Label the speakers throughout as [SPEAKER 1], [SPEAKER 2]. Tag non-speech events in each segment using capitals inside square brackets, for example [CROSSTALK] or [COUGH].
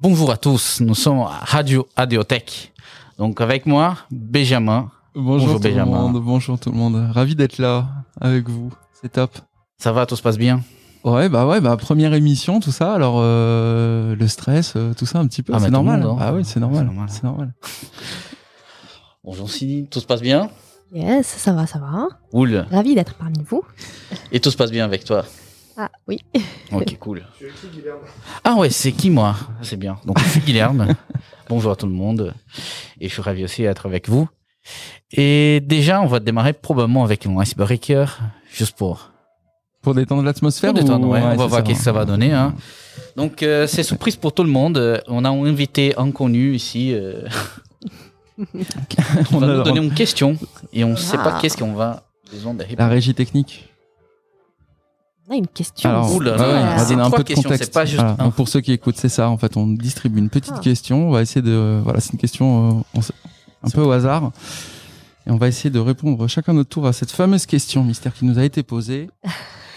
[SPEAKER 1] Bonjour à tous, nous sommes à Radio Adiotech. Donc avec moi, Benjamin.
[SPEAKER 2] Bonjour, tout le monde, bonjour tout le monde. Ravi d'être là avec vous, c'est top.
[SPEAKER 1] Ça va, tout se passe bien?
[SPEAKER 2] Ouais, bah ouais, bah première émission, tout ça. Alors euh, le stress, euh, tout ça un petit peu,
[SPEAKER 1] Ah,
[SPEAKER 2] c'est normal.
[SPEAKER 1] monde, hein.
[SPEAKER 2] Ah oui, c'est normal,
[SPEAKER 1] C'est normal.
[SPEAKER 2] c'est normal. [LAUGHS]
[SPEAKER 1] Bonjour Cindy, tout se passe bien?
[SPEAKER 3] Yes, ça va, ça va.
[SPEAKER 1] Cool.
[SPEAKER 3] Ravi d'être parmi vous.
[SPEAKER 1] Et tout se passe bien avec toi?
[SPEAKER 3] Ah oui. [LAUGHS]
[SPEAKER 1] Ok, cool. Ah ouais, c'est qui moi? C'est bien. Donc je suis Guilherme. [LAUGHS] Bonjour à tout le monde. Et je suis ravi aussi d'être avec vous. Et déjà, on va démarrer probablement avec un icebreaker, juste pour
[SPEAKER 2] Pour détendre l'atmosphère
[SPEAKER 1] Pour détendre,
[SPEAKER 2] ou-
[SPEAKER 1] ouais, on va voir qu'est-ce que ça va donner. Hein. Donc, euh, c'est surprise pour tout le monde. Euh, On a un invité inconnu ici. euh, [LAUGHS]
[SPEAKER 2] On
[SPEAKER 1] va
[SPEAKER 2] a-
[SPEAKER 1] nous donner une question et on ne sait pas
[SPEAKER 3] Ah.
[SPEAKER 1] qu'est-ce qu'on va
[SPEAKER 2] La régie technique.
[SPEAKER 3] On a une question.
[SPEAKER 2] Alors, ouais, va
[SPEAKER 3] c'est
[SPEAKER 2] un peu de contexte.
[SPEAKER 1] c'est pas juste
[SPEAKER 2] Voilà.
[SPEAKER 1] un.
[SPEAKER 2] Donc, pour ceux qui écoutent, c'est ça. En fait, on distribue une petite
[SPEAKER 3] Ah.
[SPEAKER 2] question. On va essayer de. Voilà, c'est une question euh, un peu au hasard. Et on va essayer de répondre chacun notre tour à cette fameuse question mystère qui nous a été posée.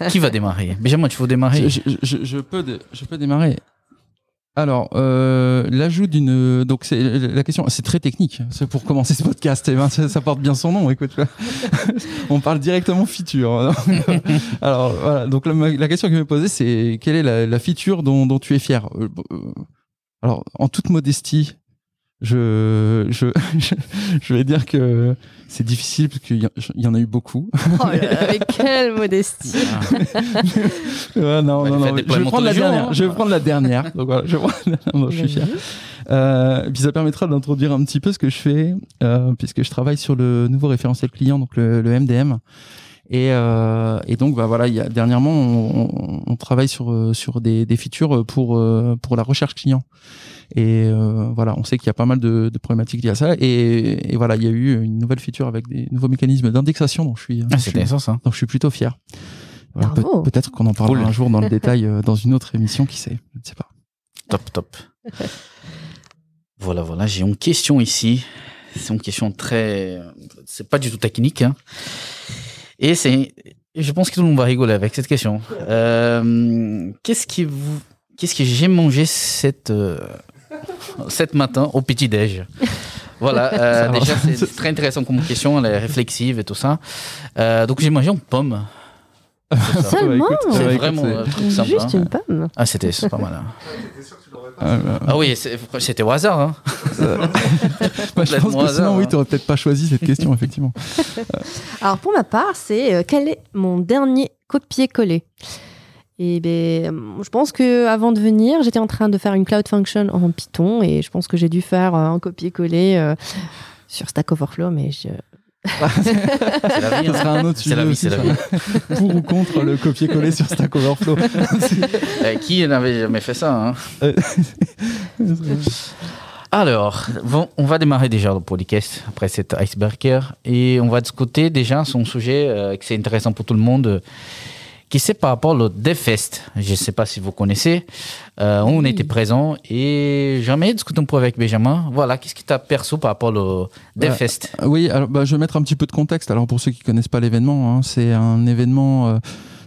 [SPEAKER 1] Qui va démarrer? Benjamin, tu veux démarrer?
[SPEAKER 2] Je, je- je- je peux, je peux démarrer. Alors, euh, l'ajout d'une. Donc, c'est la question, c'est très technique. C'est pour commencer ce podcast. Eh ben, ça, porte bien son nom. Écoute, [LAUGHS] on parle directement feature. [LAUGHS] Alors, voilà. Donc, la, question qui m'est posée, c'est quelle est la, la feature dont, dont tu es fier? Euh, euh, Alors, en toute modestie, je, je, [LAUGHS] je, je vais dire que c'est difficile parce qu'il y, en- il y en a eu beaucoup.
[SPEAKER 3] Oh là quelle modestie. [LAUGHS]
[SPEAKER 2] Ouais, non,
[SPEAKER 1] Bah,
[SPEAKER 2] non, non, je vais prendre la
[SPEAKER 1] jours,
[SPEAKER 2] dernière.
[SPEAKER 1] hein.
[SPEAKER 2] Je vais prendre la dernière. Donc voilà, je, vais prendre la dernière. Non, je suis fier. Euh, puis ça permettra d'introduire un petit peu ce que je fais, euh, puisque je travaille sur le nouveau référentiel client, donc le, le MDM. Et, euh, et donc bah voilà, il y a, dernièrement, on, on- on travaille sur euh, sur des, des features pour euh, pour la recherche client. Et euh, voilà, on sait qu'il y a pas mal de, de problématiques liées à ça. Et, et voilà, il y a eu une nouvelle feature avec des nouveaux mécanismes d'indexation, dont je suis.
[SPEAKER 1] Ah,
[SPEAKER 2] je
[SPEAKER 1] c'est
[SPEAKER 2] suis-
[SPEAKER 1] intéressant ça.
[SPEAKER 2] donc je suis plutôt fier. Voilà. Peut-être qu'on en parlera
[SPEAKER 1] Cool.
[SPEAKER 2] un jour dans le [LAUGHS] détail euh, dans une autre émission, qui sait, je ne sais pas.
[SPEAKER 1] Top, top. voilà, voilà, j'ai une question ici. C'est une question très. C'est pas du tout technique. hein. Et c'est. Je pense que tout le monde va rigoler avec cette question. Euh, Qu'est-ce qui vous. Qu'est-ce que j'ai mangé cette, euh, cette matin au petit-déj? Voilà, euh, [LAUGHS] déjà c'est très intéressant comme question, elle est réflexive et tout ça. Euh, donc j'ai mangé une pomme. [LAUGHS]
[SPEAKER 3] Seulement
[SPEAKER 2] écoute,
[SPEAKER 1] C'est vraiment euh, truc simple.
[SPEAKER 3] Juste une pomme.
[SPEAKER 1] Ah, c'était pas mal. hein.
[SPEAKER 2] Ah, euh,
[SPEAKER 1] Ah oui, c'était au hasard. Hein. [LAUGHS]
[SPEAKER 2] bah, je pense que
[SPEAKER 1] hasard,
[SPEAKER 2] sinon, oui,
[SPEAKER 1] hein.
[SPEAKER 2] tu n'aurais peut-être pas choisi cette question, effectivement. [LAUGHS]
[SPEAKER 3] Alors pour ma part, c'est euh, quel est mon dernier copier-coller? Et ben, euh, je pense que avant de venir, j'étais en train de faire une cloud function en Python et je pense que j'ai dû faire euh, un copier-coller euh, sur Stack Overflow, mais je...
[SPEAKER 1] C'est la vie. Hein.
[SPEAKER 2] un autre
[SPEAKER 1] C'est la
[SPEAKER 2] sujet
[SPEAKER 1] vie,
[SPEAKER 2] aussi
[SPEAKER 1] c'est la
[SPEAKER 2] sur-
[SPEAKER 1] vie.
[SPEAKER 2] Pour ou contre le copier-coller sur Stack Overflow. [LAUGHS]
[SPEAKER 1] Euh, qui n'avait jamais fait ça hein
[SPEAKER 2] Euh,
[SPEAKER 1] Alors, bon, on va démarrer déjà le podcast après cet icebreaker et on va discuter déjà son sujet euh, que c'est intéressant pour tout le monde, qui c'est par rapport au DevFest. Je ne sais pas si vous connaissez. Euh, on
[SPEAKER 3] Oui.
[SPEAKER 1] était présents et jamais discuté un peu avec Benjamin. Voilà, qu'est-ce qui t'a perçu par rapport au DevFest
[SPEAKER 2] Oui, alors bah, je vais mettre un petit peu de contexte. Alors pour ceux qui connaissent pas l'événement, hein, c'est un événement, euh,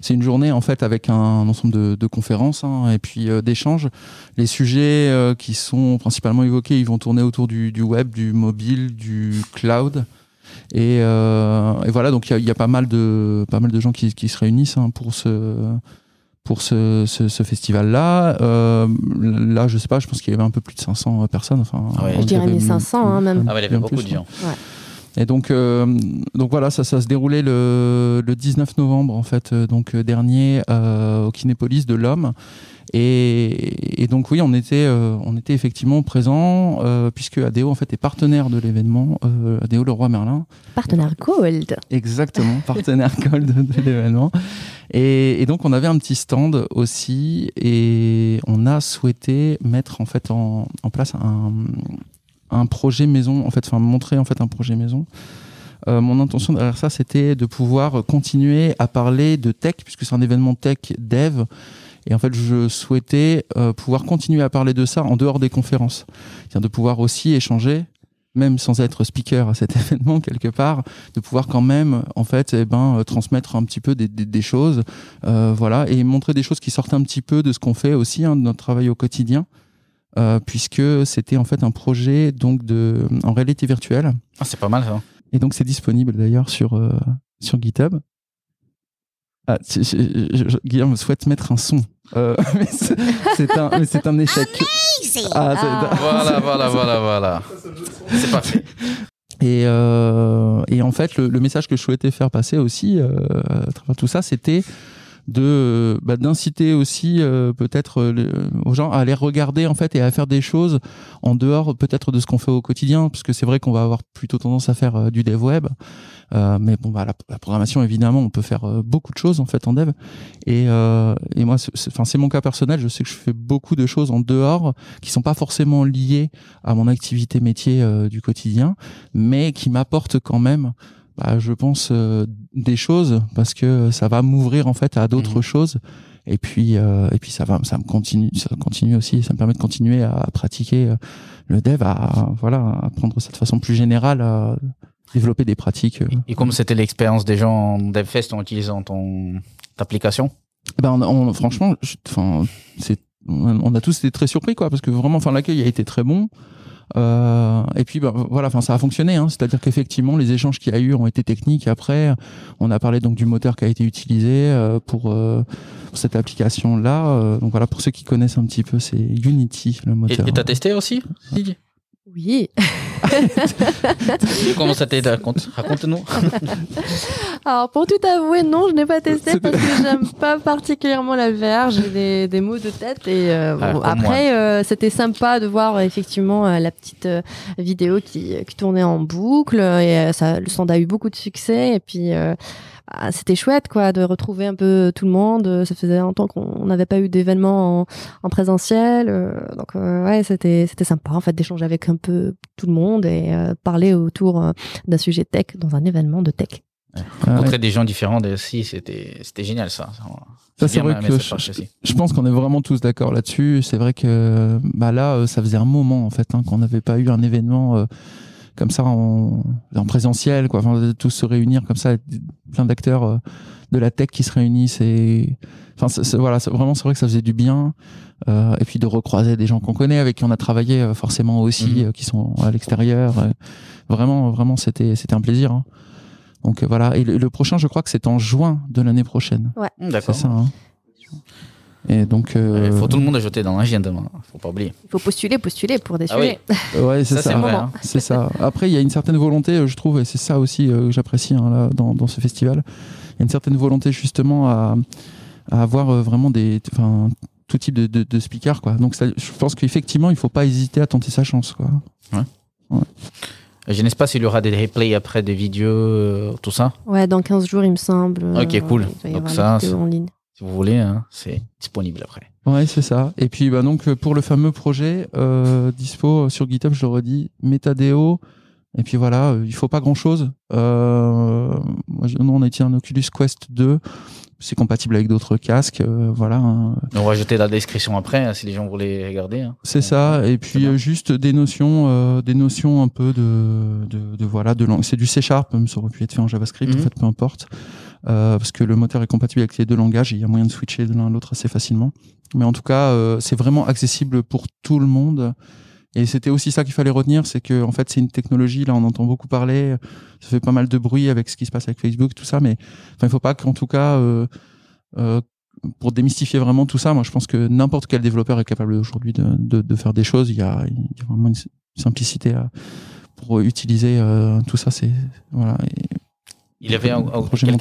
[SPEAKER 2] c'est une journée en fait avec un ensemble de, de conférences hein, et puis euh, d'échanges. Les sujets euh, qui sont principalement évoqués, ils vont tourner autour du, du web, du mobile, du cloud. Et, euh, et voilà, donc il y a, il y a pas mal de pas mal de gens qui, qui se réunissent hein, pour ce pour ce, ce, ce festival-là. Euh, là, je sais pas, je pense qu'il y avait un peu plus de 500 personnes. Enfin,
[SPEAKER 1] Ouais.
[SPEAKER 2] il
[SPEAKER 1] Je
[SPEAKER 3] dirais
[SPEAKER 2] avait
[SPEAKER 3] 1500, hein, même.
[SPEAKER 1] Ah ouais, il y avait beaucoup
[SPEAKER 2] plus,
[SPEAKER 1] de gens.
[SPEAKER 2] et donc, euh, donc voilà, ça, ça se déroulait le, le 19 novembre en fait, donc dernier euh, au Kinépolis de l'Homme. Et, et donc oui, on était, euh, on était effectivement présent euh, puisque ADO en fait est partenaire de l'événement, euh, ADO le Roi Merlin,
[SPEAKER 3] Partenaire Gold.
[SPEAKER 2] exactement partenaire [LAUGHS] gold de l'événement. Et, et donc on avait un petit stand aussi et on a souhaité mettre en fait en, en place un, un projet maison, en fait, enfin montrer en fait un projet maison. Euh, mon intention derrière ça, c'était de pouvoir continuer à parler de tech, puisque c'est un événement tech dev. Et en fait, je souhaitais euh, pouvoir continuer à parler de ça en dehors des conférences. C'est-à-dire de pouvoir aussi échanger, même sans être speaker à cet [LAUGHS] événement quelque part, de pouvoir quand même, en fait, eh ben, euh, transmettre un petit peu des, des- des choses, euh, voilà, et montrer des choses qui sortent un petit peu de ce qu'on fait aussi, hein, de notre travail au quotidien. euh, puisque c'était en fait un projet donc de en réalité virtuelle.
[SPEAKER 1] Ah, c'est pas mal ça.
[SPEAKER 2] Et donc c'est disponible d'ailleurs sur euh, sur GitHub. Ah, je- je- Guillaume souhaite mettre un son, Euh, [LAUGHS] mais c'est un, mais c'est un échec. Ah, c'est-
[SPEAKER 3] Ah. [LAUGHS]
[SPEAKER 1] Voilà, voilà, voilà, voilà. C'est parfait.
[SPEAKER 2] Et, euh, et en fait, le, le message que je souhaitais faire passer aussi euh, à travers tout ça, c'était de bah, d'inciter aussi euh, peut-être euh, le- aux gens à aller regarder en fait et à faire des choses en dehors peut-être de ce qu'on fait au quotidien. Parce que c'est vrai qu'on va avoir plutôt tendance à faire euh, du dev web. Euh, mais bon bah la, la programmation évidemment on peut faire euh, beaucoup de choses en fait en dev. Et, euh, et moi enfin, c'est mon cas personnel. Je sais que je fais beaucoup de choses en dehors qui sont pas forcément liées à mon activité métier euh, du quotidien mais qui m'apportent quand même bah, je pense euh, des choses parce que ça va m'ouvrir en fait à d'autres
[SPEAKER 1] Mhm.
[SPEAKER 2] choses et puis euh, et puis ça va ça me continue ça continue aussi ça me permet de continuer à pratiquer euh, le dev à voilà à prendre ça de façon plus générale à développer des pratiques euh.
[SPEAKER 1] Et comme c'était l'expérience des gens en DevFest en utilisant ton application?
[SPEAKER 2] Ben on, on- franchement enfin c'est on on a tous été très surpris quoi parce que vraiment enfin l'accueil a été très bon Euh, et puis ben, voilà enfin ça a fonctionné hein. c'est-à-dire qu'effectivement les échanges qu'il y a eu ont été techniques après on a parlé donc du moteur qui a été utilisé euh, pour, euh, pour cette application là donc voilà pour ceux qui connaissent un petit peu c'est Unity le moteur
[SPEAKER 1] et t'as testé aussi
[SPEAKER 3] Oui. [LAUGHS]
[SPEAKER 1] Comment ça t'est raconte, Raconte-nous. [LAUGHS]
[SPEAKER 3] Alors, pour tout avouer, non, je n'ai pas testé parce que j'aime pas particulièrement la VR. J'ai des, des maux de tête. Et euh,
[SPEAKER 1] Ah,
[SPEAKER 3] bon, après, euh, c'était sympa de voir effectivement euh, la petite euh, vidéo qui, qui tournait en boucle. Et euh, ça, le stand a eu beaucoup de succès. Et puis, euh, ah, c'était chouette quoi de retrouver un peu tout le monde. Ça faisait longtemps qu'on n'avait pas eu d'événement en, en présentiel. euh, donc, euh, ouais, c'était c'était sympa en fait d'échanger avec un peu tout le monde et euh, parler autour euh, d'un sujet tech dans un événement de tech.
[SPEAKER 2] Ah ouais.
[SPEAKER 1] Rencontrer des gens différents aussi, c'était c'était génial ça.
[SPEAKER 2] Ça, c'est vrai que je- pense qu'on est vraiment tous d'accord là-dessus. C'est vrai que bah là, euh, ça faisait un moment en fait hein, qu'on n'avait pas eu un événement euh, comme ça en, en présentiel, quoi. Enfin, de tous se réunir comme ça, plein d'acteurs euh, de la tech qui se réunissent et enfin, c'est- c'est- voilà, c'est- vraiment, c'est vrai que ça faisait du bien. Euh, et puis de recroiser des gens qu'on connaît, avec qui on a travaillé euh, forcément aussi,
[SPEAKER 1] Mhm.
[SPEAKER 2] euh, qui sont à l'extérieur. Vraiment, vraiment, c'était c'était un plaisir. hein. Donc euh, voilà. Et le, le prochain, je crois que c'est en juin de l'année prochaine. C'est
[SPEAKER 1] D'accord.
[SPEAKER 2] ça. hein. Et donc.
[SPEAKER 1] Il
[SPEAKER 2] euh,
[SPEAKER 1] faut tout le monde ajouter dans l'agenda, demain. Faut pas oublier.
[SPEAKER 3] Il faut postuler, postuler pour des
[SPEAKER 1] Ah oui.
[SPEAKER 3] sujets. [LAUGHS]
[SPEAKER 2] Ouais, c'est
[SPEAKER 1] Ça,
[SPEAKER 2] ça.
[SPEAKER 1] c'est vrai.
[SPEAKER 3] moment.
[SPEAKER 1] hein.
[SPEAKER 2] C'est ça. Après, il y a une certaine volonté, euh, je trouve, et c'est ça aussi euh, que j'apprécie hein, là, dans, dans ce festival. Il y a une certaine volonté justement à, à avoir euh, vraiment des, enfin, tout type de, de, de speakers, quoi. Donc, ça, je pense qu'effectivement, il faut pas hésiter à tenter sa chance, quoi.
[SPEAKER 1] Je ne sais pas s'il y aura des replays après des vidéos, euh, tout ça.
[SPEAKER 3] Ouais, dans 15 jours, il me semble.
[SPEAKER 1] Ok, cool.
[SPEAKER 3] il
[SPEAKER 1] Donc
[SPEAKER 3] avoir
[SPEAKER 1] ça,
[SPEAKER 3] en ligne.
[SPEAKER 1] Si vous voulez, hein, c'est disponible après.
[SPEAKER 2] Ouais, c'est ça. Et puis, bah, donc, pour le fameux projet, euh, dispo sur GitHub, je le redis, Metadeo. Et puis voilà, euh, il faut pas grand chose. Euh, moi, je- nous, on a utilisé un Oculus Quest 2. C'est compatible avec d'autres casques. euh, voilà. hein.
[SPEAKER 1] On va ajouter la description après, hein, si les gens voulaient regarder. hein.
[SPEAKER 2] C'est ça. Et puis euh, juste des notions, euh, des notions un peu de, de, de voilà, de langue. C'est du C Sharp, ça aurait pu être fait en JavaScript.
[SPEAKER 1] Mhm.
[SPEAKER 2] En fait, peu importe, parce que le moteur est compatible avec les deux langages. Il y a moyen de switcher de l'un à l'autre assez facilement. Mais en tout cas, euh, c'est vraiment accessible pour tout le monde. Et c'était aussi ça qu'il fallait retenir, c'est que en fait, c'est une technologie. Là, on entend beaucoup parler. Ça fait pas mal de bruit avec ce qui se passe avec Facebook, tout ça. Mais enfin, il faut pas qu'en tout cas euh, euh, pour démystifier vraiment tout ça, moi je pense que n'importe quel développeur est capable aujourd'hui de, faire des choses. Il y a, vraiment une simplicité pour utiliser euh, tout ça. C'est voilà.
[SPEAKER 1] Il y avait un,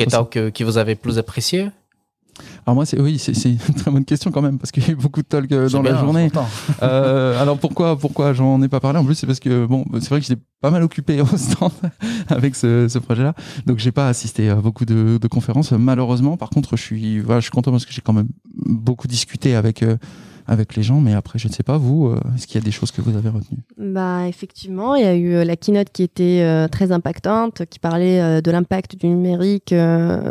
[SPEAKER 1] talks euh, qui vous avez plus apprécié
[SPEAKER 2] Alors moi, c'est oui, c'est une très bonne question quand même parce qu'il y a eu beaucoup de talks euh, dans la journée. Euh, [LAUGHS] alors pourquoi pourquoi j'en ai pas parlé? En plus c'est parce que bon c'est vrai que j'étais pas mal occupé [LAUGHS] au stand avec ce, ce projet là donc j'ai pas assisté à beaucoup de, de conférences malheureusement. Par contre je suis voilà je suis content parce que j'ai quand même beaucoup discuté avec euh, avec les gens mais après je ne sais pas vous euh, est-ce qu'il y a des choses que vous avez retenues?
[SPEAKER 3] Bah, effectivement, il y a eu euh, la keynote qui était euh, très impactante, qui parlait de l'impact du numérique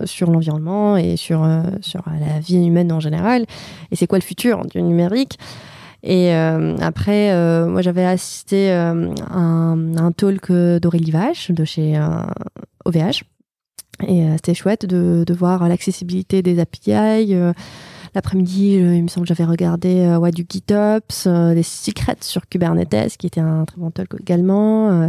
[SPEAKER 3] sur l'environnement et sur, sur la vie humaine en général. Et c'est quoi le futur du numérique? Et après, moi, j'avais assisté à un, talk d'Aurélie Vache de chez OVH. Et c'était chouette de, de voir l'accessibilité des API, L'après-midi, il me semble que j'avais regardé ouais, du GitOps, des secrets sur Kubernetes, qui était un très bon talk également.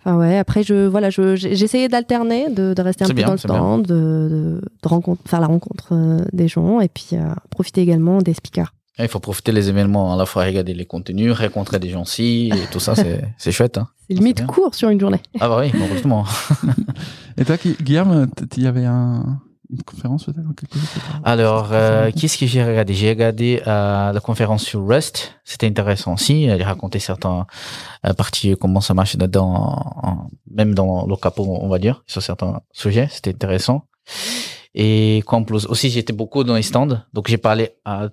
[SPEAKER 3] Enfin ouais, après je voilà, j'essayais d'alterner, de, rester un peu dans le temps, de, de, faire la rencontre des gens et puis profiter également des speakers.
[SPEAKER 1] Il faut profiter des événements, à la fois regarder les contenus, rencontrer des gens aussi, et tout ça, c'est [LAUGHS] chouette. Hein.
[SPEAKER 3] C'est limite court sur une journée.
[SPEAKER 1] Ah bah oui, [LAUGHS] heureusement. [LAUGHS]
[SPEAKER 2] et toi, Guillaume, il y avait un, une conférence peut-être
[SPEAKER 1] Alors, euh, qu'est-ce que j'ai regardé? J'ai regardé euh, la conférence sur Rust. C'était intéressant aussi. Elle racontait certains euh, parties, comment ça marche dedans, même dans le capot, on va dire, sur certains sujets. C'était intéressant. Et plus aussi, j'étais beaucoup dans les stands. Donc, j'ai parlé à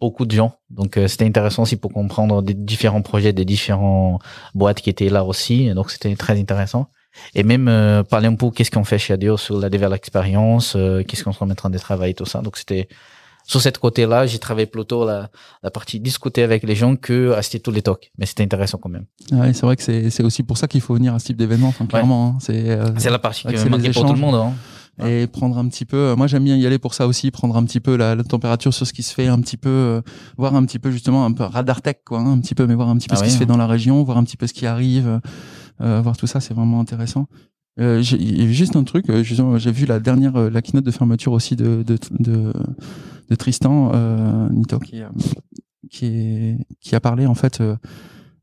[SPEAKER 1] beaucoup de gens. Donc euh, c'était intéressant aussi pour comprendre des différents projets, des différents boîtes qui étaient là aussi. Donc c'était très intéressant. Et même euh, parler un peu qu'est-ce qu'on fait chez Adio sur la développement expérience, euh, qu'est-ce qu'on se remet en train de travailler, tout ça. Donc c'était sur cette côté-là, j'ai travaillé plutôt la, la partie discuter avec les gens que assister tous les talks. Mais c'était intéressant quand même.
[SPEAKER 2] Ouais, c'est vrai que c'est aussi pour ça qu'il faut venir à ce type d'événement, clairement. Hein.
[SPEAKER 1] C'est la partie qui manquait pour tout le monde. Hein
[SPEAKER 2] et prendre un petit peu. Euh, moi, j'aime bien y aller pour ça aussi, prendre un petit peu la, température sur ce qui se fait, un petit peu, euh, voir un petit peu justement un peu radar tech, quoi, hein, un petit peu, mais voir un petit peu ah ce qui se fait dans la région, voir un petit peu ce qui arrive, euh, voir tout ça, c'est vraiment intéressant. Euh, j'ai juste un truc, j'ai vu la dernière, la keynote de fermeture aussi de, de, de, de Tristan Nito qui, qui, est, qui a parlé en fait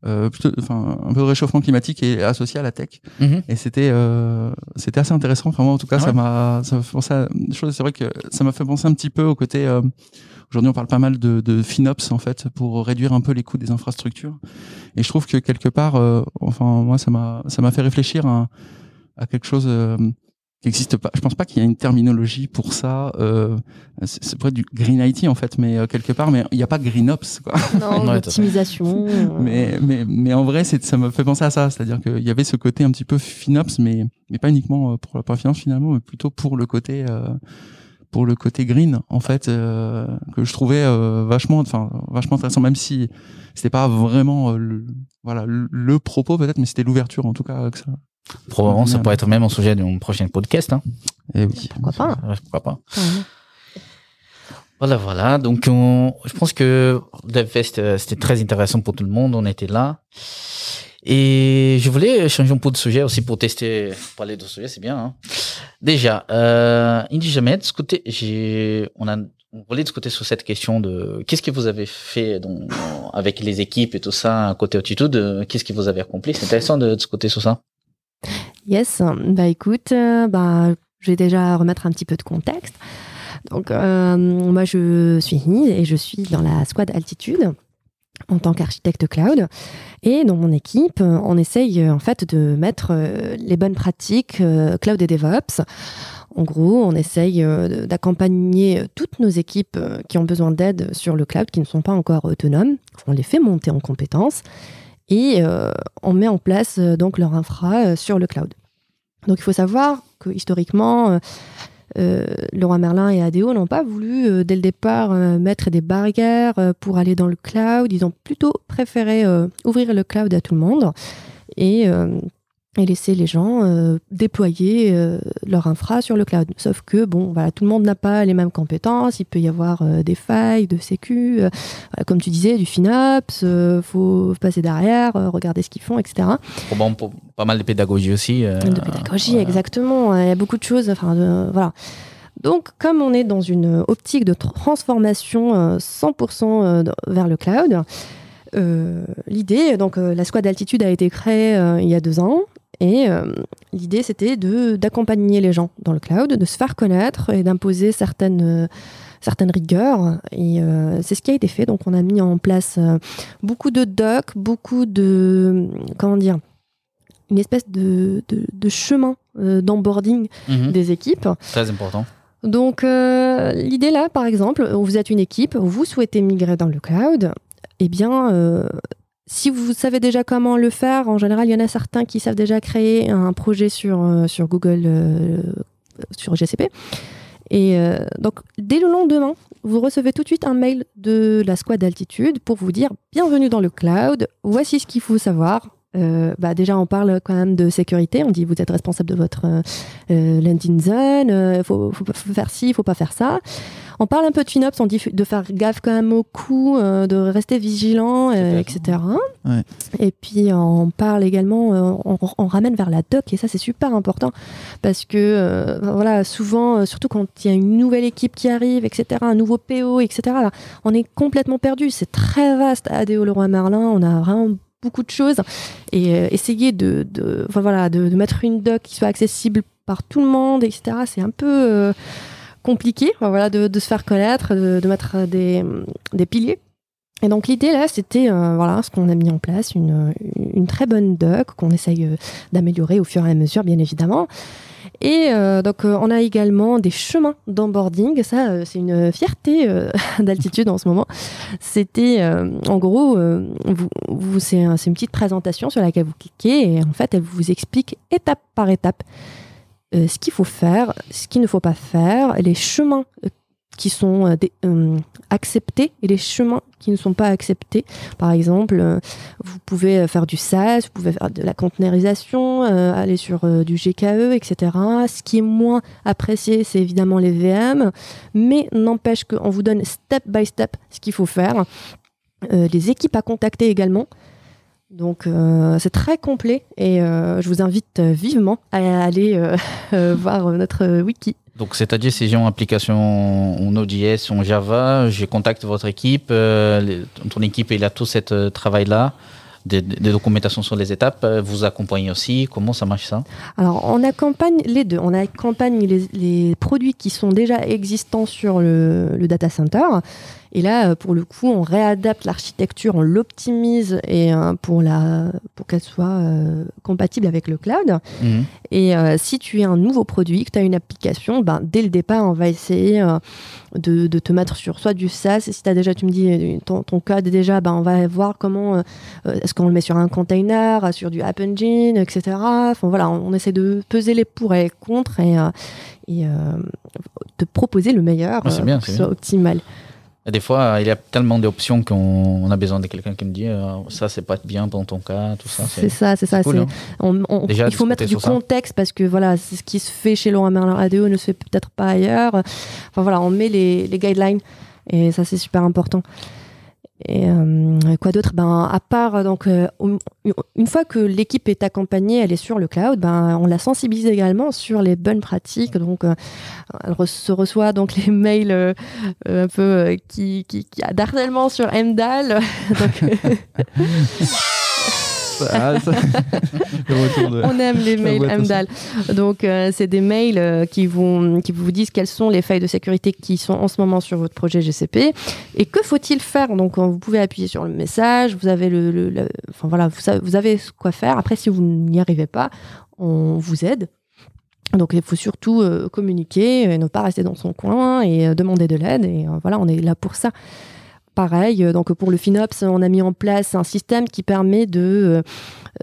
[SPEAKER 2] euh, plutôt, enfin, un peu de réchauffement climatique et associé à la tech. Mhm. Et c'était, euh, c'était assez intéressant. Enfin, moi, en tout cas, ça m'a, ça m'a fait penser à C'est vrai que ça m'a fait penser un petit peu au côté. Euh, aujourd'hui, on parle pas mal de, de FinOps en fait pour réduire un peu les coûts des infrastructures. Et je trouve que quelque part, euh, enfin, moi, ça m'a, ça m'a fait réfléchir à, à quelque chose euh, qui existe pas. Je pense pas qu'il y ait une terminologie pour ça. Euh, c'est pas du green IT en fait, mais euh, quelque part, mais il n'y a pas green ops quoi.
[SPEAKER 3] Non, [LAUGHS] l'optimisation. [LAUGHS]
[SPEAKER 2] mais, mais, mais en vrai, c'est, ça me fait penser à ça. C'est-à-dire qu'il y avait ce côté un petit peu FinOps, mais, mais pas uniquement euh, pour la finance finalement, mais plutôt pour le côté, euh, pour le côté green en fait, euh, que je trouvais vachement, enfin, vachement intéressant, même si c'était pas vraiment le, voilà, le, propos peut-être, mais c'était l'ouverture en tout cas que ça,
[SPEAKER 1] Probablement, ça pourrait être même un sujet d'un prochain podcast. Hein.
[SPEAKER 3] Et eh oui. Pourquoi pas
[SPEAKER 1] Pourquoi pas Voilà, voilà. Donc, je pense que DevFest, euh, c'était très intéressant pour tout le monde. On était là. Et je voulais changer un peu de sujet aussi pour tester, parler de sujet, c'est bien. Hein. Déjà, euh, Jamais, j'ai, on a, on voulait discuter sur cette question de qu'est-ce que vous avez fait avec les équipes et tout ça côté altitude. Qu'est-ce que vous avez accompli? C'est intéressant de discuter sur ça.
[SPEAKER 3] Yes, bah écoute, euh, bah, je vais déjà remettre un petit peu de contexte. Donc, euh, moi, je suis et je suis dans la squad altitude en tant qu'architecte cloud. Et dans mon équipe, on essaye en fait de mettre euh, les bonnes pratiques cloud et DevOps. En gros, on essaye d'accompagner toutes nos équipes qui ont besoin d'aide sur le cloud, qui ne sont pas encore autonomes. On les fait monter en compétences et euh, on met en place euh, donc leur infra euh, sur le cloud. Donc il faut savoir que historiquement, Leroy Merlin et ADO n'ont pas voulu dès le départ mettre des barrières pour aller dans le cloud. Ils ont plutôt préféré ouvrir le cloud à tout le monde. Et et laisser les gens euh, déployer euh, leur infra sur le cloud. Sauf que, bon, voilà, tout le monde n'a pas les mêmes compétences, il peut y avoir euh, des failles de sécu, comme tu disais, du FinOps, il faut passer derrière, regarder ce qu'ils font, etc.
[SPEAKER 1] Bon, pour pas mal de pédagogie aussi.
[SPEAKER 3] de pédagogie, exactement. Il y a beaucoup de choses, enfin, voilà. Donc, comme on est dans une optique de transformation 100% vers le cloud, l'idée, donc la squad d'altitude a été créée il y a deux ans et euh, l'idée, c'était d'accompagner les gens dans le cloud, de se faire connaître et d'imposer certaines, euh, certaines rigueurs. Et euh, c'est ce qui a été fait. Donc, on a mis en place beaucoup de docs, beaucoup de. Comment dire Une espèce de, de, chemin d'onboarding mhm. des équipes.
[SPEAKER 1] Très important.
[SPEAKER 3] Donc, l'idée là, par exemple, vous êtes une équipe, vous souhaitez migrer dans le cloud. Eh bien, si vous savez déjà comment le faire, en général, il y en a certains qui savent déjà créer un projet sur, euh, Google, euh, sur GCP. Et euh, donc, dès le lendemain, vous recevez tout de suite un mail de la squad d'altitude pour vous dire bienvenue dans le cloud, voici ce qu'il faut savoir, euh, bah déjà on parle quand même de sécurité. On dit vous êtes responsable de votre euh, landing zone, il faut, faut, faut, faire ci, il faut pas faire ça. On parle un peu de FinOps, on dit de faire gaffe quand même au coût, de rester vigilant, etc.
[SPEAKER 2] Ouais.
[SPEAKER 3] Et puis on parle également, on, on, ramène vers la doc et ça c'est super important parce que voilà souvent, surtout quand il y a une nouvelle équipe qui arrive, etc., un nouveau PO, etc. On est complètement perdu. C'est très vaste. ADO Leroy Merlin, on a vraiment beaucoup de choses et euh, essayer de, voilà, de, mettre une doc qui soit accessible par tout le monde, etc. C'est un peu euh, compliqué voilà, de, se faire connaître, de, de mettre des, des, piliers. Et donc l'idée là, c'était euh, voilà ce qu'on a mis en place, une, une très bonne doc qu'on essaye euh, d'améliorer au fur et à mesure, bien évidemment. Et euh, donc, euh, on a également des chemins d'onboarding. Ça, euh, c'est une fierté [LAUGHS] d'altitude en ce moment. C'était, en gros, c'est un, une petite présentation sur laquelle vous cliquez et en fait, elle vous explique étape par étape ce qu'il faut faire, ce qu'il ne faut pas faire, les chemins qui sont des, acceptés et les chemins qui ne sont pas acceptés. Par exemple, euh, vous pouvez euh, faire du SaaS, vous pouvez faire de la conteneurisation, euh, aller sur euh, du GKE, etc. Ce qui est moins apprécié, c'est évidemment les VM, mais n'empêche qu'on vous donne step by step ce qu'il faut faire. Euh, les équipes à contacter également. Donc euh, c'est très complet et euh, je vous invite vivement à aller euh, [LAUGHS] voir notre wiki.
[SPEAKER 1] Donc c'est-à-dire si j'ai une application en Node.js en Java, je contacte votre équipe, les, ton équipe il a tout ce travail-là. Des, documentations sur les étapes, vous accompagnez aussi, comment ça marche ça?
[SPEAKER 3] Alors on accompagne les deux, on accompagne les, produits qui sont déjà existants sur le data center et là, pour le coup, on réadapte l'architecture, on l'optimise et euh, pour la pour qu'elle soit euh, compatible avec le cloud.
[SPEAKER 1] Mmh.
[SPEAKER 3] Et euh, si tu es un nouveau produit, que tu as une application, ben, dès le départ, on va essayer euh, de, de, te mettre sur soit du SaaS. Si tu as déjà, tu me dis, ton, ton code déjà, ben, on va voir comment est-ce qu'on le met sur un container, sur du App Engine, etc. Enfin voilà, on, on essaie de peser les pour et les contre et, et de proposer le meilleur
[SPEAKER 1] ah, bien,
[SPEAKER 3] pour que ce soit optimal.
[SPEAKER 1] Des fois, il y a tellement d'options qu'on a besoin de quelqu'un qui me dit euh, ça, c'est pas bien dans ton cas, tout ça.
[SPEAKER 3] C'est ça, c'est ça.
[SPEAKER 1] Cool, hein.
[SPEAKER 3] on, on,
[SPEAKER 1] Déjà,
[SPEAKER 3] il faut mettre du contexte
[SPEAKER 1] ça.
[SPEAKER 3] parce que voilà, ce qui se fait chez Laurent Merlin ADO ne se fait peut-être pas ailleurs. Enfin voilà, on met les, les guidelines et ça, c'est super important. Et euh, quoi d'autre? Ben à part donc euh, une fois que l'équipe est accompagnée, elle est sur le cloud, ben on la sensibilise également sur les bonnes pratiques. Donc euh, elle se reçoit donc les [LAUGHS] mails euh, un peu euh, qui, qui, qui sur MDAL. [LAUGHS] [LAUGHS]
[SPEAKER 2] Ah, ça... [LAUGHS] de...
[SPEAKER 3] On aime les [LAUGHS] mails MDAL. Donc, euh, c'est des mails euh, qui, vont, qui vous disent quelles sont les failles de sécurité qui sont en ce moment sur votre projet GCP et que faut-il faire? Donc, vous pouvez appuyer sur le message, vous avez le, le, le enfin voilà, vous, savez, vous avez quoi faire. Après, si vous n'y arrivez pas, on vous aide. Donc il faut surtout euh, communiquer et ne pas rester dans son coin et euh, demander de l'aide. Et euh, voilà, on est là pour ça. Pareil, donc pour le FinOps, on a mis en place un système qui permet de,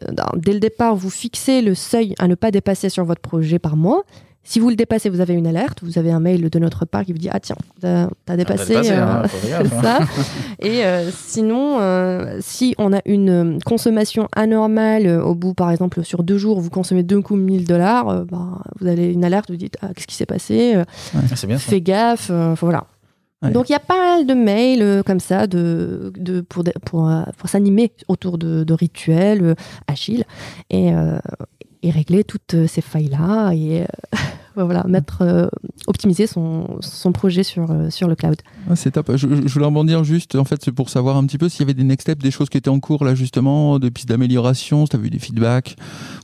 [SPEAKER 3] euh, dès le départ, vous fixer le seuil à ne pas dépasser sur votre projet par mois. Si vous le dépassez, vous avez une alerte, vous avez un mail de notre part qui vous dit ah tiens, t'as as dépassé,
[SPEAKER 1] dépassé, hein,
[SPEAKER 3] euh, [LAUGHS]
[SPEAKER 1] faut regarder,
[SPEAKER 3] ça. Et euh, sinon, euh, si on a une consommation anormale au bout, par exemple, sur deux jours, vous consommez deux coups 1000 dollars, bah, vous avez une alerte, vous dites ah qu'est-ce qui s'est passé,
[SPEAKER 1] Ouais, c'est bien ça.
[SPEAKER 3] fais gaffe, voilà. Donc il y a pas mal de mails euh, comme ça de, de, pour, pour, euh, pour s'animer autour de, de rituels euh, et, euh, et régler toutes ces failles-là. Et [LAUGHS] voilà, mettre, euh, optimiser son, son projet sur, euh, sur le cloud.
[SPEAKER 2] Ah, c'est top. Je, je voulais rebondir juste, en fait, c'est pour savoir un petit peu s'il y avait des next steps, des choses qui étaient en cours là justement, des pistes d'amélioration, si tu as vu des feedbacks,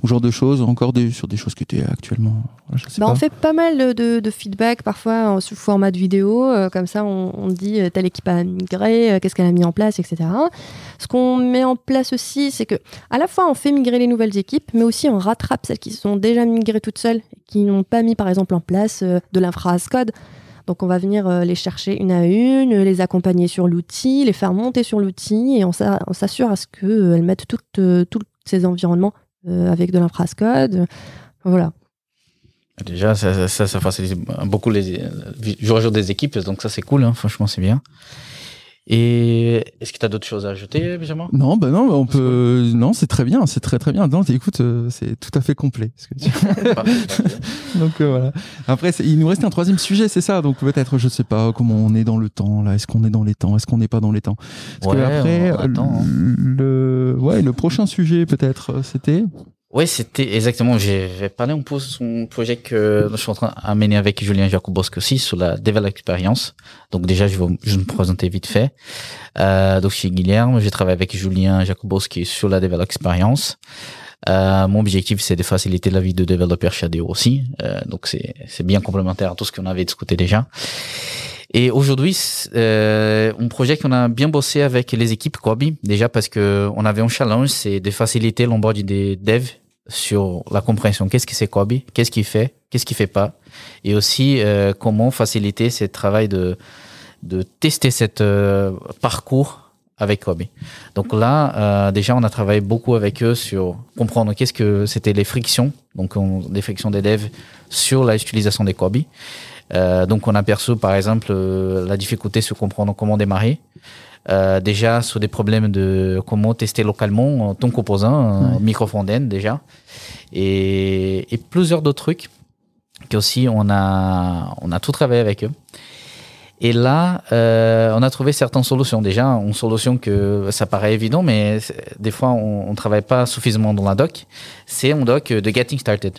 [SPEAKER 2] ou genre de choses, encore des, sur des choses qui étaient actuellement. Je sais
[SPEAKER 3] Bah,
[SPEAKER 2] pas.
[SPEAKER 3] on fait pas mal de, de feedback parfois euh, sous format de vidéo, euh, comme ça on, on dit euh, telle équipe a migré, euh, qu'est-ce qu'elle a mis en place, etc. Ce qu'on met en place aussi, c'est que à la fois on fait migrer les nouvelles équipes, mais aussi on rattrape celles qui sont déjà migrées toutes seules, qui n'ont pas mis par exemple en place euh, de l'infra as code. Donc on va venir euh, les chercher une à une, les accompagner sur l'outil, les faire monter sur l'outil et on s'a- on s'assure à ce qu'elles mettent euh, tous ces environnements avec de l'infra as code. Voilà.
[SPEAKER 1] Déjà, ça, ça, ça facilite beaucoup les, le jour à jour des équipes, donc ça c'est cool, hein, franchement c'est bien. Et est-ce que tu as d'autres choses à ajouter, Benjamin?
[SPEAKER 2] Non, bah non, on peut. Non, c'est très bien, c'est très très bien. Non, écoute, euh, c'est tout à fait complet. Ce que tu... [LAUGHS] [LAUGHS] donc euh, voilà. Après, il nous reste un troisième sujet, c'est ça? Donc peut-être, je sais pas comment on est dans le temps là. Est-ce qu'on est dans les temps Est-ce qu'on n'est pas dans les temps? Parce
[SPEAKER 1] Ouais,
[SPEAKER 2] que après,
[SPEAKER 1] attend, hein.
[SPEAKER 2] le ouais, le prochain sujet peut-être, euh, c'était?
[SPEAKER 1] Oui, c'était exactement. J'ai parlé un peu de son projet que je suis en train d'amener avec Julien Jacobowski aussi sur la Develop Experience. Donc déjà, je vais, je vais me présenter vite fait. Euh, donc je suis Guilherme, je travaille avec Julien Jacobowski sur la Develop Experience. Euh, mon objectif, c'est de faciliter la vie de développeurs ADO aussi. Euh, donc c'est c'est bien complémentaire à tout ce qu'on avait discuté déjà. Et aujourd'hui, euh, un projet qu'on a bien bossé avec les équipes Kobi, déjà parce que on avait un challenge, c'est de faciliter l'onboarding des devs sur la compréhension. Qu'est-ce que c'est Kobi Qu'est-ce qu'il fait? Qu'est-ce qu'il fait pas? Et aussi, euh, comment faciliter ce travail de, de tester cet euh, parcours avec Kobi. Donc là, euh, déjà, on a travaillé beaucoup avec eux sur comprendre qu'est-ce que c'était les frictions, donc on, les frictions des devs sur l'utilisation des Kobi. Euh, donc on a perçu par exemple euh, la difficulté sur comprendre comment démarrer. Euh, déjà sur des problèmes de comment tester localement ton composant, euh,
[SPEAKER 2] Ouais.
[SPEAKER 1] micro front-end déjà, et, et plusieurs d'autres trucs qu'aussi on a on a tout travaillé avec eux. Et là, euh, on a trouvé certaines solutions. Déjà, une solution que ça paraît évident, mais des fois, on ne travaille pas suffisamment dans la doc. C'est un doc de Getting Started.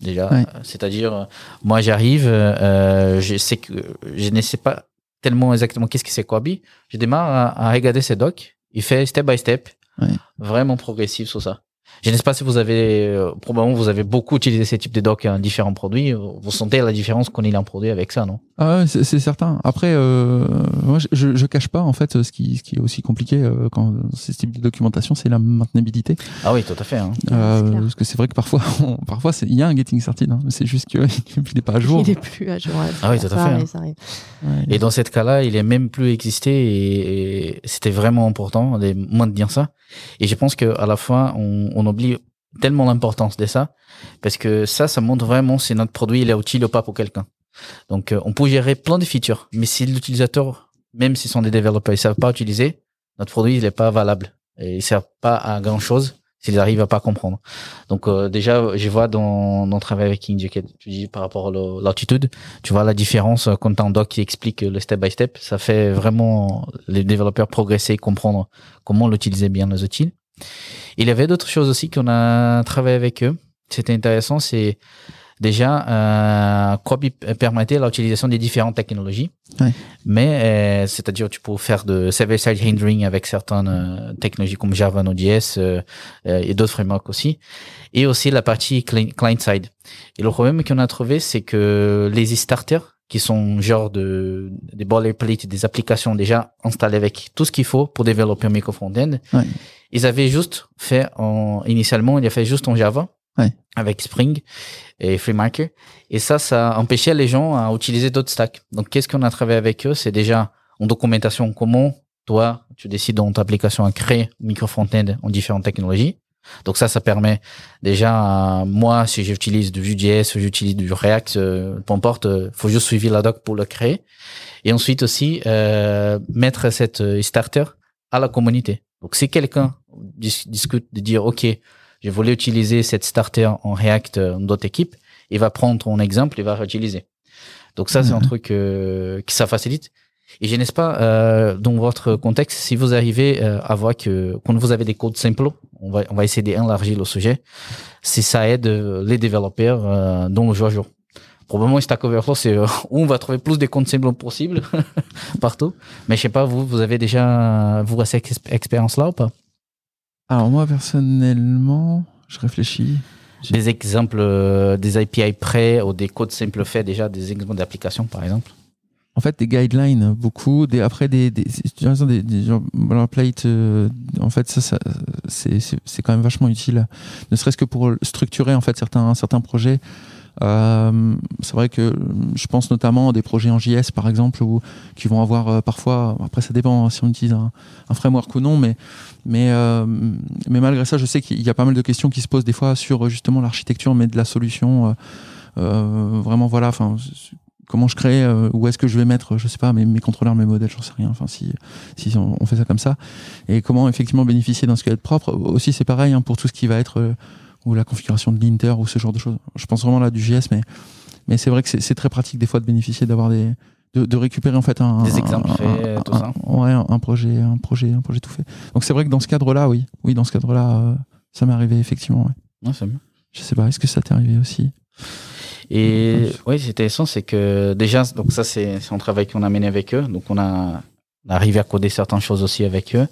[SPEAKER 1] Déjà, c'est-à-dire, moi, j'arrive, euh, je sais que je ne sais pas tellement exactement qu'est-ce que c'est Kobi. Je démarre à, à regarder ces docs. Il fait step by step,
[SPEAKER 2] Ouais.
[SPEAKER 1] vraiment progressif sur ça. Je ne sais pas si vous avez, euh, probablement vous avez beaucoup utilisé ces types de docs en différents produits. Vous sentez la différence qu'on est un produit avec ça, non?
[SPEAKER 2] Ah ouais, c'est certain. Après, euh, moi, je, je cache pas en fait ce qui, ce qui est aussi compliqué euh, quand c'est ce type de documentation, c'est la maintenabilité.
[SPEAKER 1] Ah oui, tout à fait. Hein.
[SPEAKER 2] Euh, parce que c'est vrai que parfois, [LAUGHS] on- parfois, il y a un getting started. Hein, mais c'est juste que [LAUGHS] il n'est pas à jour.
[SPEAKER 3] Il est plus à jour. ouais.
[SPEAKER 1] Ah oui, tout à fait,
[SPEAKER 3] Arrive,
[SPEAKER 1] hein.
[SPEAKER 3] ça arrive.
[SPEAKER 2] Ouais.
[SPEAKER 1] Et dans cette cas-là, il est même plus existé et, et c'était vraiment important de maintenir ça. Et je pense qu'à la fois, on, on oublie tellement l'importance de ça parce que ça, ça montre vraiment si notre produit il est utile ou pas pour quelqu'un. Donc, euh, on peut gérer plein de features, mais si l'utilisateur, même s'ils sont des développeurs, ils savent pas utiliser, notre produit il est pas valable et il sert pas à grand chose s'ils arrivent à pas comprendre. Donc euh, déjà, je vois dans dans travail avec Indicated, tu dis par rapport à l'altitude, tu vois la différence euh, quand t'as un doc qui explique le step by step, ça fait vraiment les développeurs progresser, comprendre comment l'utiliser bien les outils. Il y avait d'autres choses aussi qu'on a travaillé avec eux. C'était intéressant, c'est déjà euh, Kobe permettait l'utilisation des différentes technologies.
[SPEAKER 2] Ouais.
[SPEAKER 1] Mais euh, c'est-à-dire tu peux faire de server-side rendering avec certaines euh, technologies comme Java, Node.js euh, et d'autres frameworks aussi. Et aussi la partie cli- client-side. Et le problème qu'on a trouvé, c'est que les starters, qui sont genre de, des boilerplate, des applications déjà installées avec tout ce qu'il faut pour développer un micro front-end,
[SPEAKER 2] Ouais.
[SPEAKER 1] Ils avaient juste fait en, initialement, il a fait juste en Java.
[SPEAKER 2] Ouais.
[SPEAKER 1] Avec Spring et FreeMarker. Et ça, ça empêchait les gens à utiliser d'autres stacks. Donc, qu'est-ce qu'on a travaillé avec eux? C'est déjà en documentation comment toi, tu décides dans ta application à créer micro front-end en différentes technologies. Donc ça, ça permet déjà, moi, si j'utilise du Vue.js ou j'utilise du React, euh, peu importe, euh, faut juste suivre la doc pour le créer. Et ensuite aussi, euh, mettre cette euh, starter à la communauté. Donc si quelqu'un dis- discute de dire, OK, je voulais utiliser cette starter en React euh, dans d'autres équipes, il va prendre ton exemple et va réutiliser. Donc ça, c'est un
[SPEAKER 2] Mhm.
[SPEAKER 1] truc euh, qui ça facilite. Et je ne sais pas, euh, dans votre contexte, si vous arrivez euh, à voir que quand vous avez des codes simples, on va, on va essayer d'élargir le sujet, si ça aide euh, les développeurs dans le jour à jour. Probablement, Stack Overflow, c'est euh, où [LAUGHS] on va trouver plus de codes simples possible [LAUGHS] partout. Mais je sais pas, vous, vous avez déjà, vous, cette ex- expérience-là ou pas?
[SPEAKER 2] Alors moi personnellement, je réfléchis.
[SPEAKER 1] Des exemples, euh, des API prêts ou des codes simples faits déjà, des exemples d'applications, par exemple?
[SPEAKER 2] En fait, des guidelines, beaucoup. Des, après, des, des, des, des genre boilerplate, euh, en fait, ça, ça c'est quand même vachement utile. Ne serait-ce que pour structurer, en fait, certains, certains projets. Euh, c'est vrai que je pense notamment à des projets en JS, par exemple, où, qui vont avoir euh, parfois, après ça dépend hein, si on utilise un, framework ou non, mais, mais, euh, mais malgré ça, je sais qu'il y a pas mal de questions qui se posent des fois sur euh, justement l'architecture, mais de la solution. euh, euh, vraiment, voilà, enfin, comment je crée, euh, où est-ce que je vais mettre, je sais pas, mes, contrôleurs, mes modèles, j'en sais rien. Enfin, si, si on, fait ça comme ça, et comment effectivement bénéficier d'un squelette propre. Aussi, c'est pareil hein, pour tout ce qui va être euh, ou la configuration de l'inter ou ce genre de choses. Je pense vraiment là du JS, mais mais c'est vrai que c'est très pratique des fois de bénéficier d'avoir des de, de récupérer en fait un
[SPEAKER 1] Des exemples
[SPEAKER 2] un-
[SPEAKER 1] faits,
[SPEAKER 2] un-
[SPEAKER 1] tout ça.
[SPEAKER 2] un- ouais, un, projet, un projet, un projet tout fait. Donc c'est vrai que dans ce cadre-là, oui, oui, dans ce cadre-là, euh, ça m'est arrivé effectivement. Ouais.
[SPEAKER 1] Ouais, c'est bien.
[SPEAKER 2] Je sais pas, est-ce que ça t'est arrivé aussi?
[SPEAKER 1] Et oui, c'est intéressant, c'est que déjà, donc ça, c'est c'est un travail qu'on a mené avec eux. Donc, on a, on a arrivé à coder certaines choses aussi avec eux.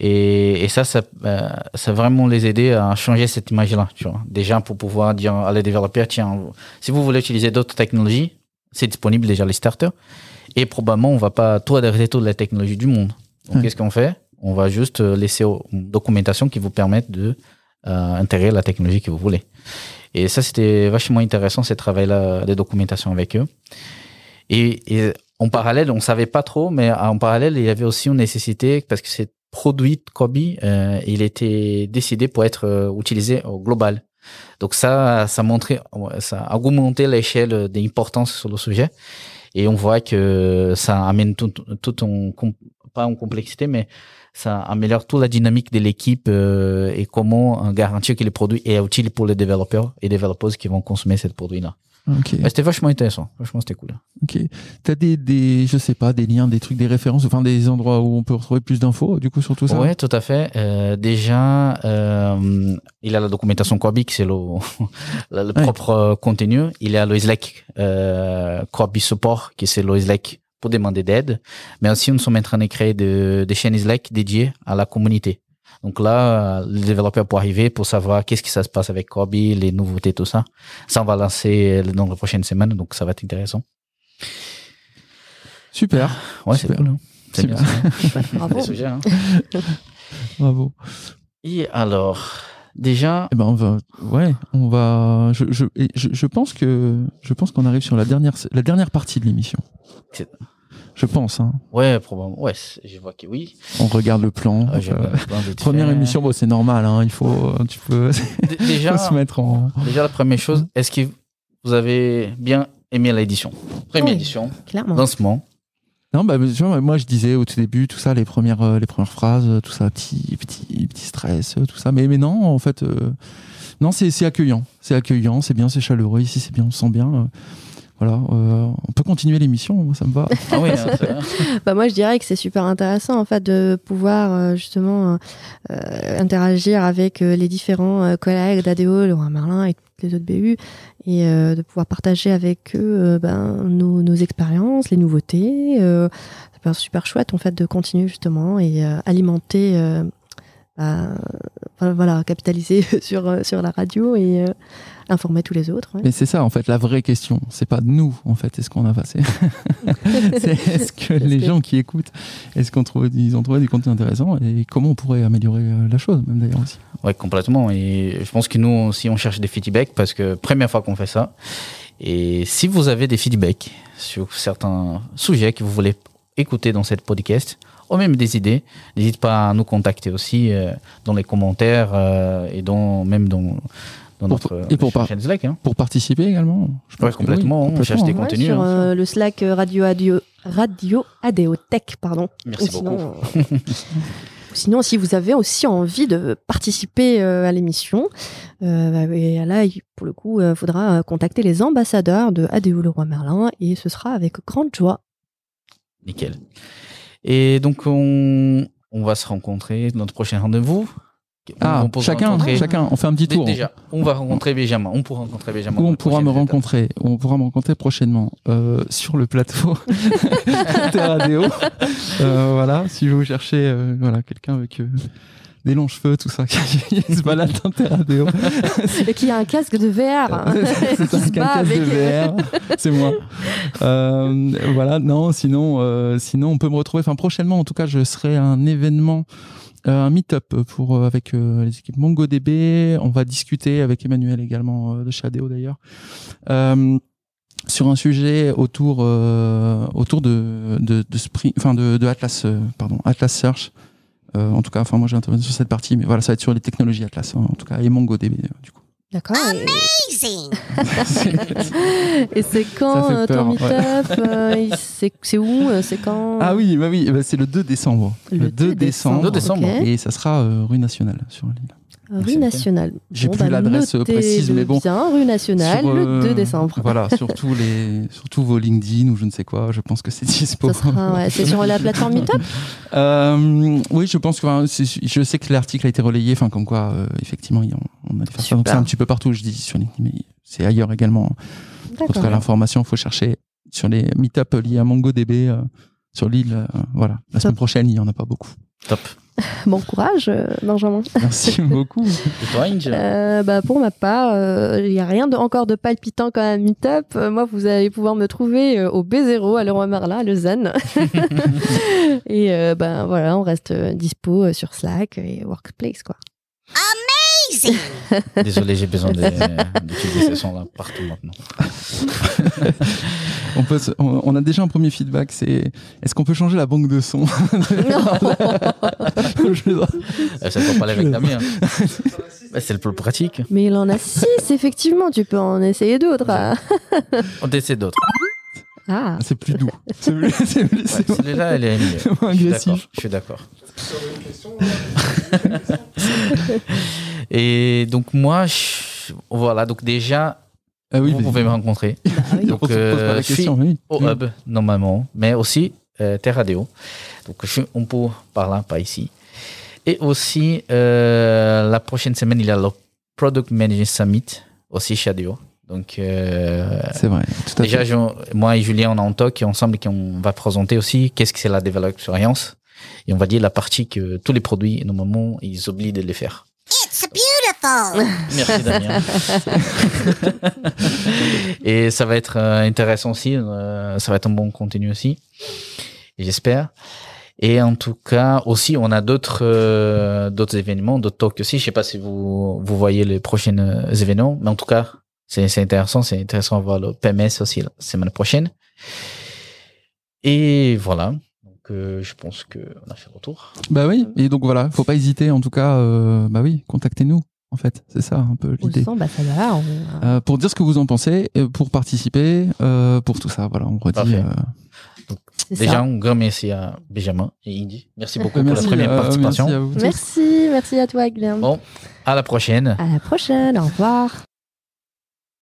[SPEAKER 1] Et, et ça, ça, euh, ça vraiment les aider à changer cette image-là. Tu vois. Déjà, pour pouvoir dire à les développeurs, tiens, si vous voulez utiliser d'autres technologies, c'est disponible déjà les starters. Et probablement, on va pas tout adresser toutes les technologies du monde. Donc, qu'est-ce qu'on fait? On va juste euh, laisser une documentation qui vous permette de euh, intégrer la technologie que vous voulez. Et ça, c'était vachement intéressant, ce travail-là de documentation avec eux. Et, et en parallèle, on savait pas trop, mais en parallèle, il y avait aussi une nécessité, parce que c'est produit Kobe, euh, il était décidé pour être euh, utilisé au global. Donc ça, ça montrait, ça a augmenté l'échelle d'importance sur le sujet. Et on voit que ça amène tout, tout en, pas en complexité, mais ça améliore toute la dynamique de l'équipe euh, et comment euh, garantir que le produit est utile pour les développeurs et développeurs qui vont consommer ce produit-là.
[SPEAKER 2] Ok.
[SPEAKER 1] Ouais, c'était vachement intéressant. Franchement, c'était cool.
[SPEAKER 2] Ok. T'as des, des, je sais pas, des liens, des trucs, des références, enfin des endroits où on peut retrouver plus d'infos, du coup, sur tout ça?
[SPEAKER 1] Oui, tout à fait. Euh, déjà, euh, il a la documentation Corby, qui c'est [LAUGHS] le, le,
[SPEAKER 2] Ouais.
[SPEAKER 1] propre euh, contenu. Il y a le Slack euh, Corby Support, qui c'est le Slack pour demander d'aide. Mais aussi, nous sommes en train de créer de- des chaînes Slack dédiées à la communauté. Donc là, euh, les développeurs pour arriver, pour savoir qu'est-ce qui ça se passe avec Corby, les nouveautés, tout ça. Ça, on va lancer dans les prochaines semaines, donc ça va être intéressant.
[SPEAKER 2] Super.
[SPEAKER 1] Ouais, c'est
[SPEAKER 2] Super.
[SPEAKER 1] cool. hein. C'est bien. [LAUGHS]
[SPEAKER 3] Bravo.
[SPEAKER 1] Des sujets, hein. [LAUGHS]
[SPEAKER 2] Bravo.
[SPEAKER 1] Et alors, déjà,
[SPEAKER 2] Eh ben, on va, ouais, on va, je, je, je, je pense que, je pense qu'on arrive sur la dernière, la dernière partie de l'émission. Je pense, hein.
[SPEAKER 1] ouais, probablement, ouais, je vois que oui.
[SPEAKER 2] On regarde le plan.
[SPEAKER 1] Ah,
[SPEAKER 2] Euh,
[SPEAKER 1] plein
[SPEAKER 2] première émission, bon, c'est normal, hein. Il faut, tu peux,
[SPEAKER 1] D- [LAUGHS] Déjà,
[SPEAKER 2] faut se mettre en.
[SPEAKER 1] déjà, la première chose, est-ce que vous avez bien aimé l'édition? Première
[SPEAKER 3] Oui.
[SPEAKER 1] édition,
[SPEAKER 3] Clairement.
[SPEAKER 1] lancement.
[SPEAKER 2] Non, bah, tu vois, moi, je disais au tout début, tout ça, les premières, euh, les premières phrases, tout ça, petit, petit, petit stress, euh, tout ça. Mais, mais non, en fait, euh, non, c'est, c'est accueillant. C'est accueillant, c'est bien, c'est chaleureux. Ici, c'est bien, on se sent bien. euh, voilà, euh, on peut continuer l'émission, moi, ça me va.
[SPEAKER 1] Ah oui, hein. [LAUGHS]
[SPEAKER 3] Bah moi, je dirais que c'est super intéressant en fait de pouvoir euh, justement euh, interagir avec euh, les différents euh, collègues d'ADO, Laurent Merlin et toutes les autres BU, et euh, de pouvoir partager avec eux euh, ben, nos, nos expériences, les nouveautés. Euh, c'est super chouette en fait de continuer justement et euh, alimenter, voilà, capitaliser [LAUGHS] sur euh, sur la radio et euh, informer tous les autres. ouais.
[SPEAKER 2] Mais c'est ça, en fait, la vraie question. C'est pas nous, en fait, est-ce qu'on a passé. [LAUGHS] c'est est-ce que les
[SPEAKER 3] que-
[SPEAKER 2] gens qui écoutent, est-ce qu'on trouve, ils ont trouvé du contenu intéressant et comment on pourrait améliorer euh, la chose, même d'ailleurs aussi.
[SPEAKER 1] Ouais, complètement. Et je pense que nous aussi, on cherche des feedbacks parce que première fois qu'on fait ça. Et si vous avez des feedbacks sur certains sujets que vous voulez écouter dans cette podcast, ou même des idées, n'hésitez pas à nous contacter aussi euh, dans les commentaires euh, et dans, même dans, dans
[SPEAKER 2] Pour-
[SPEAKER 1] notre
[SPEAKER 2] et pour par-
[SPEAKER 1] Slack. Hein.
[SPEAKER 2] Pour participer également je
[SPEAKER 1] Ouais,
[SPEAKER 2] pense que
[SPEAKER 1] complètement, on cherche des.
[SPEAKER 3] Ouais,
[SPEAKER 1] contenus,
[SPEAKER 3] sur
[SPEAKER 1] hein.
[SPEAKER 3] euh, le Slack Radio Radio Radio pardon.
[SPEAKER 1] Merci
[SPEAKER 3] Ou sinon,
[SPEAKER 1] beaucoup. [LAUGHS]
[SPEAKER 3] ou sinon, si vous avez aussi envie de participer euh, à l'émission, euh, et là, pour le coup, il faudra contacter les ambassadeurs de ADO Leroy Merlin et ce sera avec grande joie.
[SPEAKER 1] Nickel. Et donc, on, on va se rencontrer dans notre prochain rendez-vous.
[SPEAKER 2] Ah, chacun, chacun, on fait un petit tour.
[SPEAKER 1] Déjà, on va rencontrer Benjamin. On pourra rencontrer Benjamin. Dans
[SPEAKER 2] on pourra me rencontrer On pourra me rencontrer prochainement euh, sur le plateau. [LAUGHS] Euh, voilà, si vous cherchez euh, voilà, quelqu'un avec euh, des longs cheveux, tout ça, [LAUGHS] qui se balade dans Terradeo.
[SPEAKER 3] Et qui a un casque de VR. hein, [LAUGHS]
[SPEAKER 2] C'est
[SPEAKER 3] bat
[SPEAKER 2] casque de VR, c'est moi. Euh, voilà, non, sinon, euh, sinon on peut me retrouver. Enfin, prochainement, en tout cas, je serai à un événement, euh, un meet-up pour avec les équipes MongoDB. On va discuter avec Emmanuel également de Shadeo d'ailleurs. Sur un sujet autour euh, autour de de, de Spring, enfin de, de Atlas, euh, pardon, Atlas Search. Euh, en tout cas, enfin moi j'ai intervenu sur cette partie, mais voilà, ça va être sur les technologies Atlas, hein, en tout cas, et MongoDB euh, du coup.
[SPEAKER 3] D'accord. Et,
[SPEAKER 4] Amazing! [LAUGHS]
[SPEAKER 3] et c'est quand euh, ton meet-up euh, il- C'est où euh, C'est quand?
[SPEAKER 2] Ah oui, bah oui, bah c'est le 2 décembre.
[SPEAKER 3] Le 2 décembre.
[SPEAKER 1] 2 décembre.
[SPEAKER 3] Ok.
[SPEAKER 2] Et ça sera euh, rue nationale sur l'île.
[SPEAKER 3] Rue nationale.
[SPEAKER 2] J'ai
[SPEAKER 3] Bon,
[SPEAKER 2] plus
[SPEAKER 3] bah,
[SPEAKER 2] l'adresse
[SPEAKER 3] notez-le
[SPEAKER 2] précise, mais bon.
[SPEAKER 3] Bien, rue nationale,
[SPEAKER 2] Sur,
[SPEAKER 3] le
[SPEAKER 2] euh,
[SPEAKER 3] 2 décembre.
[SPEAKER 2] Voilà, [LAUGHS] surtout les, surtout vos LinkedIn ou je ne sais quoi. Je pense que c'est dispo.
[SPEAKER 3] Ça sera, ouais, c'est sur la plateforme [LAUGHS] Meetup
[SPEAKER 2] Euh, oui, je pense que enfin, je sais que l'article a été relayé, enfin comme quoi, euh, effectivement, on a fait ça. Donc
[SPEAKER 3] Super.
[SPEAKER 2] c'est un petit peu partout. Je dis sur LinkedIn, mais c'est ailleurs également. Pour trouver l'information, il faut chercher sur les meetups liés à MongoDB euh, sur l'île. euh, voilà, la semaine prochaine, il y en a pas beaucoup.
[SPEAKER 1] Top. [LAUGHS]
[SPEAKER 3] Bon courage, euh, Benjamin. [LAUGHS]
[SPEAKER 2] Merci beaucoup.
[SPEAKER 1] Et toi, Inge
[SPEAKER 3] Euh, bah, pour ma part, euh, il n'y a rien de, encore de palpitant quand même Meetup. Euh, moi, vous allez pouvoir me trouver au B0 à Leroy Merlin, à Lausanne. [LAUGHS] et euh, ben voilà, on reste dispo sur Slack et Workplace quoi.
[SPEAKER 4] Amazing! [LAUGHS]
[SPEAKER 1] Désolé, j'ai besoin de- [LAUGHS] d'utiliser ce son-là partout maintenant. [LAUGHS]
[SPEAKER 2] On, peut se- on, on a déjà un premier feedback. C'est est-ce qu'on peut changer la banque de son Je-
[SPEAKER 1] Euh, Ça peut pas aller avec la mienne. Bah, c'est le plus pratique.
[SPEAKER 3] Mais il en a six, effectivement. Tu peux en essayer d'autres. hein.
[SPEAKER 1] On essaie d'autres.
[SPEAKER 3] Ah,
[SPEAKER 2] C'est plus doux. [LAUGHS] C'est plus- c'est plus-
[SPEAKER 1] Ouais,
[SPEAKER 2] c'est moins-
[SPEAKER 1] Celui-là, elle est mieux.
[SPEAKER 2] c'est moins
[SPEAKER 1] Je suis
[SPEAKER 2] agressif.
[SPEAKER 1] d'accord, Je suis d'accord. Et donc moi, je- voilà, donc déjà,
[SPEAKER 2] Ah oui,
[SPEAKER 1] vous pouvez me rencontrer [LAUGHS]
[SPEAKER 3] oui.
[SPEAKER 1] Donc, euh,
[SPEAKER 2] la
[SPEAKER 1] je suis
[SPEAKER 2] question. oui.
[SPEAKER 1] au hub normalement, mais aussi euh, Terradeo. Donc je suis un peu par là, pas ici. Et aussi, euh, la prochaine semaine, il y a le Product Manager Summit, aussi chez Adeo. Donc euh,
[SPEAKER 2] C'est vrai. Tout à
[SPEAKER 1] déjà,
[SPEAKER 2] fait.
[SPEAKER 1] je- moi et Julien, on est en talk et ensemble, qu'on va présenter aussi qu'est-ce que c'est la Developer Experience. Et on va dire la partie que tous les produits, normalement, ils oublient de les faire.
[SPEAKER 4] It's beautiful! [LAUGHS]
[SPEAKER 1] Merci Damien. [LAUGHS] et ça va être euh, intéressant aussi, euh, ça va être un bon contenu aussi, j'espère. Et en tout cas, aussi, on a d'autres euh, d'autres événements, d'autres talks aussi. Je sais pas si vous vous voyez les prochains euh, événements, mais en tout cas, c'est intéressant, c'est intéressant de voir le PMS aussi la semaine prochaine. Et voilà. Donc, euh, je pense que on a fait le tour.
[SPEAKER 2] Bah oui. Et donc voilà, faut pas hésiter. En tout cas, euh, bah oui, contactez-nous. En fait, c'est ça un peu
[SPEAKER 3] On
[SPEAKER 2] l'idée.
[SPEAKER 3] bah ça va. on-
[SPEAKER 2] Euh, pour dire ce que vous en pensez, euh, pour participer, euh, pour tout ça. Voilà, on redit. Euh,
[SPEAKER 1] Déjà,
[SPEAKER 3] ça.
[SPEAKER 1] un grand merci à Benjamin et Indy. Merci beaucoup pour la première
[SPEAKER 2] euh,
[SPEAKER 1] participation.
[SPEAKER 2] merci à vous tous.
[SPEAKER 3] Merci, merci à toi, Guillaume.
[SPEAKER 1] Bon, à la prochaine.
[SPEAKER 3] À la prochaine. Au revoir.